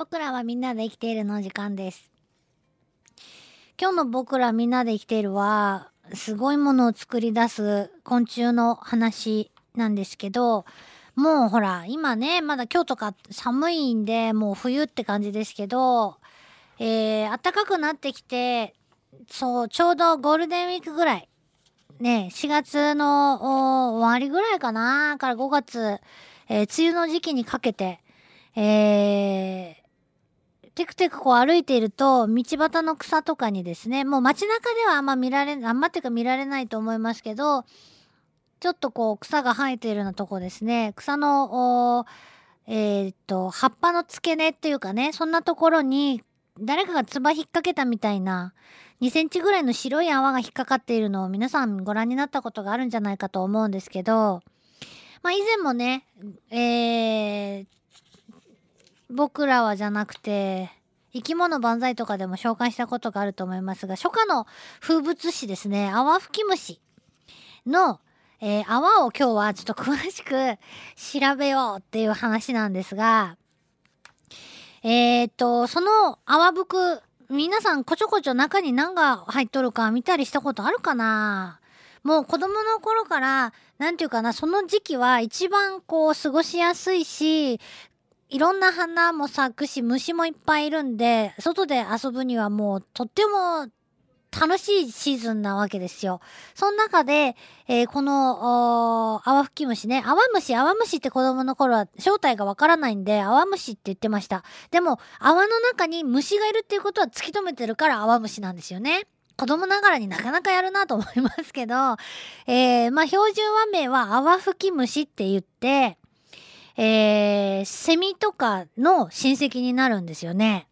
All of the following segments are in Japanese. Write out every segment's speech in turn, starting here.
僕らはみんなで生きているの時間です。今日の僕らみんなで生きているは、すごいものを作り出す昆虫の話なんですけど、もうほら、今ね、まだ今日とか寒いんで、もう冬って感じですけど、えー、暖かくなってきて、そう、ちょうどゴールデンウィークぐらい、ね、4月の終わりぐらいかなから5月、えー梅雨の時期にかけて、え、テクテクこう歩いていると、道端の草とかにですね、もう街中ではあんま見られ、あんまっていうか見られないと思いますけど、ちょっとこう草が生えているようなとこですね、草の、えーっと、葉っぱの付け根っていうかね、そんなところに、誰かが唾引っ掛けたみたいな、2センチぐらいの白い泡が引っかかっているのを皆さんご覧になったことがあるんじゃないかと思うんですけど、まあ以前もね、えー、僕らはじゃなくて、生き物万歳とかでも紹介したことがあると思いますが、初夏の風物詩ですね、泡吹き虫の、えー泡を今日はちょっと詳しく調べようっていう話なんですが、えー、っと、その泡吹く、皆さんこちょこちょ中に何が入っとるか見たりしたことあるかな？もう子供の頃から、なんていうかな、その時期は一番こう過ごしやすいし、いろんな花も咲くし、虫もいっぱいいるんで、外で遊ぶにはもうとっても楽しいシーズンなわけですよ。その中で、えーこの、泡吹き虫ね、泡虫、泡虫って子供の頃は正体がわからないんで、泡虫って言ってました。でも、泡の中に虫がいるっていうことは突き止めてるから泡虫なんですよね。子供ながらになかなかやるなと思いますけど、えーまあ、標準和名は泡吹き虫って言って、えーセミとかの親戚になるんですよね。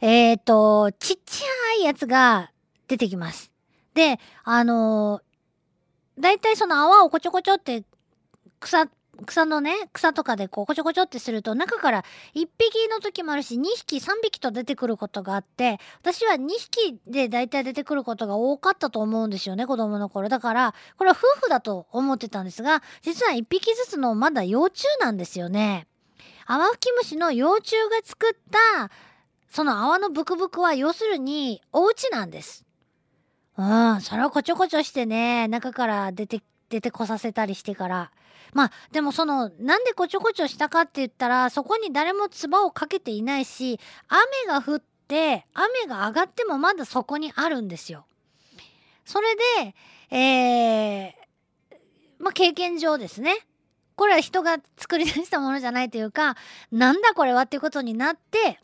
えっ、と、ちっちゃいやつが出てきます。で、あのーだいたいその泡をこちょこちょって草、草のね、草とかでこうこちょこちょってすると中から1匹の時もあるし2匹3匹と出てくることがあって私は2匹でだいたい出てくることが多かったと思うんですよね子供の頃。だからこれは夫婦だと思ってたんですが実は1匹ずつのまだ幼虫なんですよね。泡吹き虫の幼虫が作ったその泡のブクブクは要するにお家なんです。うん、それをこちょこちょしてね、中から出て、出てこさせたりしてから。まあ、でもその、なんでこちょこちょしたかって言ったら、そこに誰も唾をかけていないし、雨が降って、雨が上がってもまだそこにあるんですよ。それで、えー、まあ、経験上ですね。これは人が作り出したものじゃないというか、なんだこれはっていうことになって、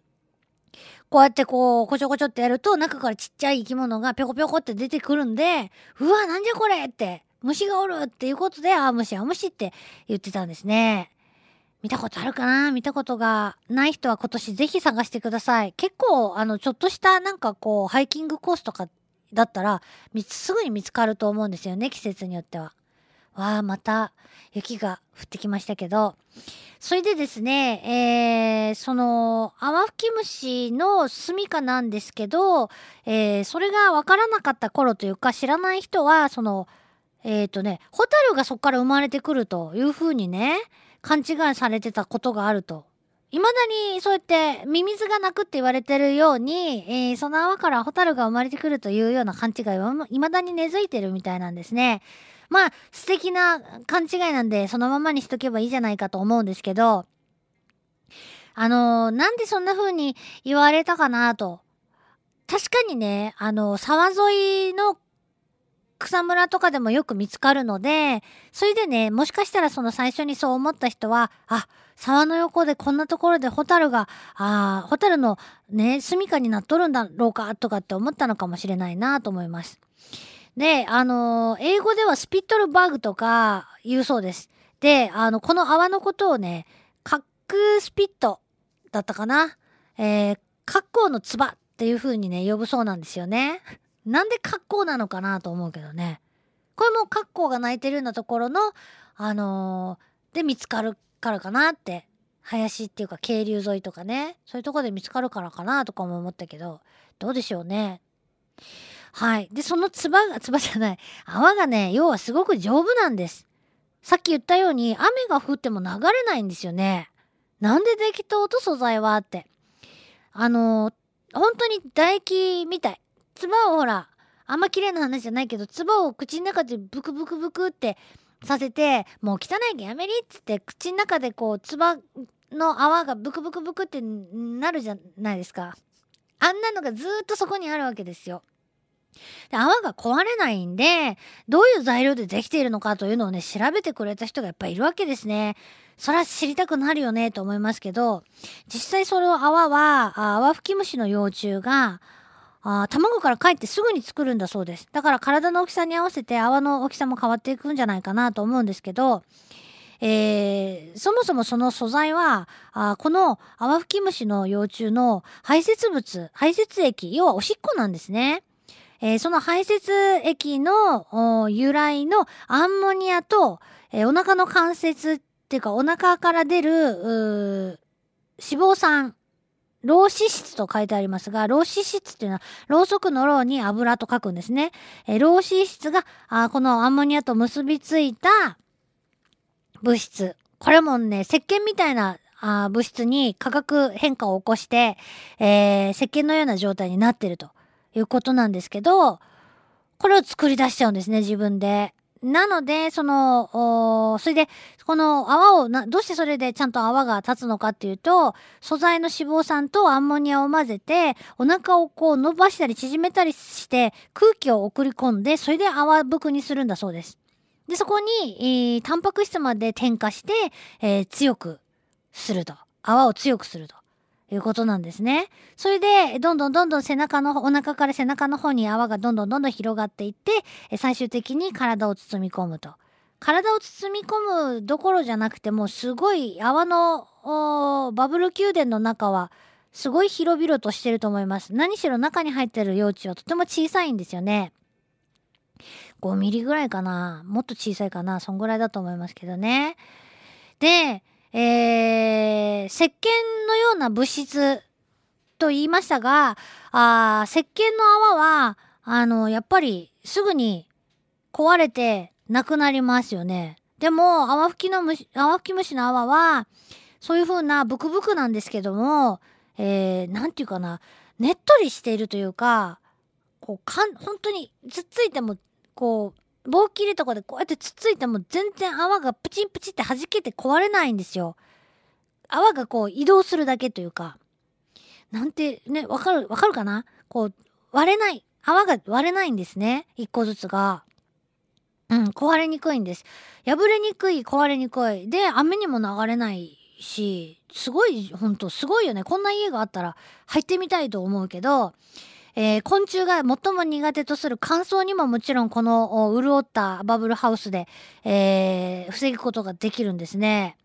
こうやってこう、こちょこちょってやると、中からちっちゃい生き物がぴょこぴょこって出てくるんで、うわ、なんじゃこれって、虫がおるっていうことで、ああ、虫、あ、虫って言ってたんですね。見たことあるかな？見たことがない人は今年ぜひ探してください。結構、あの、ちょっとしたなんかこう、ハイキングコースとかだったら、すぐに見つかると思うんですよね、季節によっては。わあ、また雪が降ってきましたけど。それでですね、えー、その、泡吹き虫の住処なんですけど、えー、それがわからなかった頃というか、知らない人は、その、えっ、とね、ホタルがそこから生まれてくるというふうにね、勘違いされてたことがあると。未だにそうやってミミズが鳴くって言われてるように、えーその泡からホタルが生まれてくるというような勘違いは未だに根付いてるみたいなんですね。まあ素敵な勘違いなんでそのままにしとけばいいじゃないかと思うんですけど、あのーなんでそんな風に言われたかなと。確かにね、あの沢沿いの草むらとかでもよく見つかるので、それでね、もしかしたらその最初にそう思った人は、あ、沢の横でこんなところでホタルが、あホタルのね、住処になっとるんだろうか、とかって思ったのかもしれないなと思います。で、あのー英語ではスピットルバーグとか言うそうです。で、あの、この泡のことをね、カックスピットだったかな？えー、格好の唾っていう風にね、呼ぶそうなんですよね。なんで格好なのかなと思うけどね。これも格好が鳴いてるようなところの、あのーで見つかるからかなって。林っていうか渓流沿いとかね。そういうとこで見つかるからかなとかも思ったけど、どうでしょうね。はい。で、その唾が、唾じゃない。泡がね、要はすごく丈夫なんです。さっき言ったように、雨が降っても流れないんですよね。なんでできとうと素材はって。あのー、本当に唾液みたい。唾をほら、あんま綺麗な話じゃないけど、唾を口の中でブクブクブクってさせて、もう汚いけやめりっつって、口の中でこう、唾の泡がブクブクブクってなるじゃないですか。あんなのがずっとそこにあるわけですよ。で泡が壊れないんで、どういう材料でできているのかというのをね、調べてくれた人がやっぱいるわけですね。それは知りたくなるよねと思いますけど、実際その泡は、泡吹き虫の幼虫が、あ卵から帰ってすぐに作るんだそうです。だから体の大きさに合わせて泡の大きさも変わっていくんじゃないかなと思うんですけど、えー、そもそもその素材は、あこの泡吹き虫の幼虫の排泄物、排泄液、要はおしっこなんですね。えー、その排泄液の由来のアンモニアと、えー、お腹の関節っていうかお腹から出る脂肪酸、老脂質と書いてありますが、老脂質っていうのは、ろうそくのろうに油と書くんですね。えー、老脂質があこのアンモニアと結びついた物質。これもね、石鹸みたいなあ物質に化学変化を起こして、えー、石鹸のような状態になってると。いうことなんですけど、これを作り出しちゃうんですね、自分で。なので、その、それで、この泡をな、どうしてそれでちゃんと泡が立つのかっていうと、素材の脂肪酸とアンモニアを混ぜて、お腹をこう伸ばしたり縮めたりして、空気を送り込んで、それで泡吹くにするんだそうです。で、そこに、えー、タンパク質まで添加して、えー、強くすると。泡を強くすると。いうことなんですね。それで、どんどんどんどん背中の、お腹から背中の方に泡がどんどんどんどん広がっていって、最終的に体を包み込むと。体を包み込むどころじゃなくても、すごい泡の、バブル宮殿の中は、すごい広々としてると思います。何しろ中に入ってる幼虫はとても小さいんですよね。5ミリぐらいかな。もっと小さいかな。そんぐらいだと思いますけどね。で、えー、石鹸のような物質と言いましたが、あ石鹸の泡は、あの、やっぱりすぐに壊れてなくなりますよね。でも、泡吹きの虫、泡吹き虫の泡は、そういう風なブクブクなんですけども、えー、なんていうかな、ねっとりしているというか、こう、かん、本当に、つっついても、こう、棒切りとかでこうやってつついても全然泡がプチンプチって弾けて壊れないんですよ。泡がこう移動するだけというか、なんてね、わかる、わかるかな？こう、割れない。泡が割れないんですね。一個ずつが。うん、壊れにくいんです。破れにくい、壊れにくい。で、雨にも流れないし、すごい、ほんと、すごいよね。こんな家があったら入ってみたいと思うけど、えー、昆虫が最も苦手とする乾燥にももちろんこの潤ったバブルハウスで、えー、防ぐことができるんですね。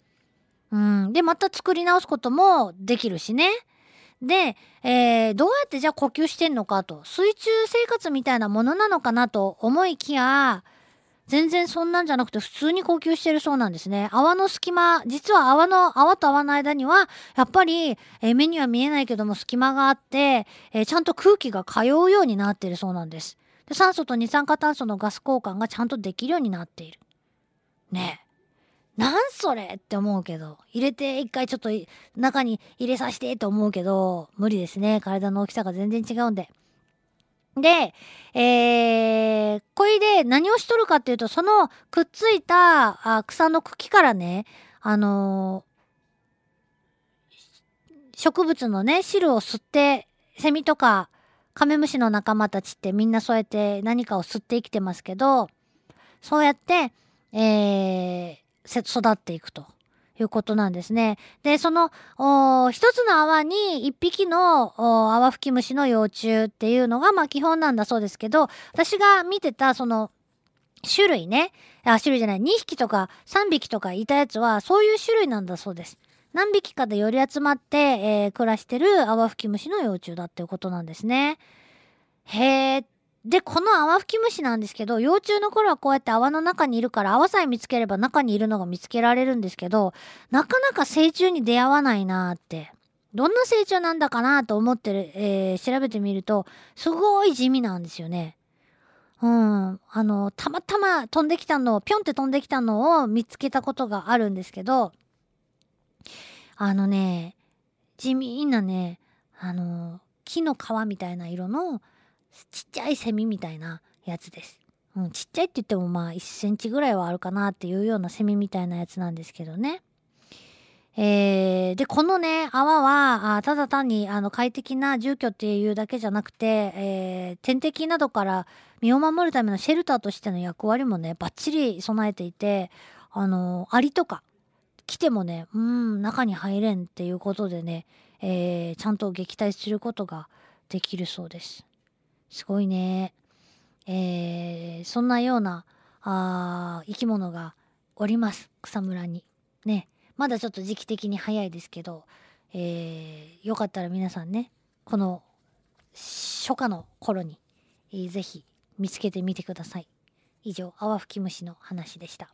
うん。で、また作り直すこともできるしね。で、えー、どうやってじゃあ呼吸してんのかと、水中生活みたいなものなのかなと思いきや、全然そんなんじゃなくて普通に呼吸してるそうなんですね。泡の隙間、実は泡の、泡と泡の間には、やっぱり、えー、目には見えないけども隙間があって、えー、ちゃんと空気が通うようになってるそうなんです。で酸素と二酸化炭素のガス交換がちゃんとできるようになっている。ねえ。なんそれって思うけど、入れて一回ちょっと中に入れさせてって思うけど、無理ですね。体の大きさが全然違うんで。で、えー、これで何をしとるかっていうと、そのくっついたあ草の茎からね、あのー、植物のね、汁を吸って、セミとかカメムシの仲間たちってみんなそうやって何かを吸って生きてますけど、そうやって、えー、育っていくと。いうことなんですね。で、その、一つの泡に一匹の泡吹き虫の幼虫っていうのが、まあ基本なんだそうですけど、私が見てたその、種類ね、あ、種類じゃない、2匹とか3匹とかいたやつは、そういう種類なんだそうです。何匹かで寄り集まって、えー、暮らしてる泡吹き虫の幼虫だっていうことなんですね。へーで、この泡吹き虫なんですけど、幼虫の頃はこうやって泡の中にいるから、泡さえ見つければ中にいるのが見つけられるんですけど、なかなか成虫に出会わないなーって。どんな成虫なんだかなと思ってる、えー、調べてみると、すごい地味なんですよね。うん。あの、たまたま飛んできたのを、ぴょんって飛んできたのを見つけたことがあるんですけど、あのね地味なねあの木の皮みたいな色のちっちゃいセミみたいなやつです。うん、ちっちゃいって言ってもまあ1センチぐらいはあるかなっていうようなセミみたいなやつなんですけどね。えー、で、このね、泡は、あただ単にあの快適な住居っていうだけじゃなくて、えー、天敵などから身を守るためのシェルターとしての役割もね、バッチリ備えていて、あのアリとか来てもね、うん、中に入れんっていうことでね、えー、ちゃんと撃退することができるそうです。すごいね。えー、そんなようなあ生き物がおります草むらに。ねまだちょっと時期的に早いですけど、えー、よかったら皆さんねこの初夏の頃に、えー、ぜひ見つけてみてください。以上泡吹き虫の話でした。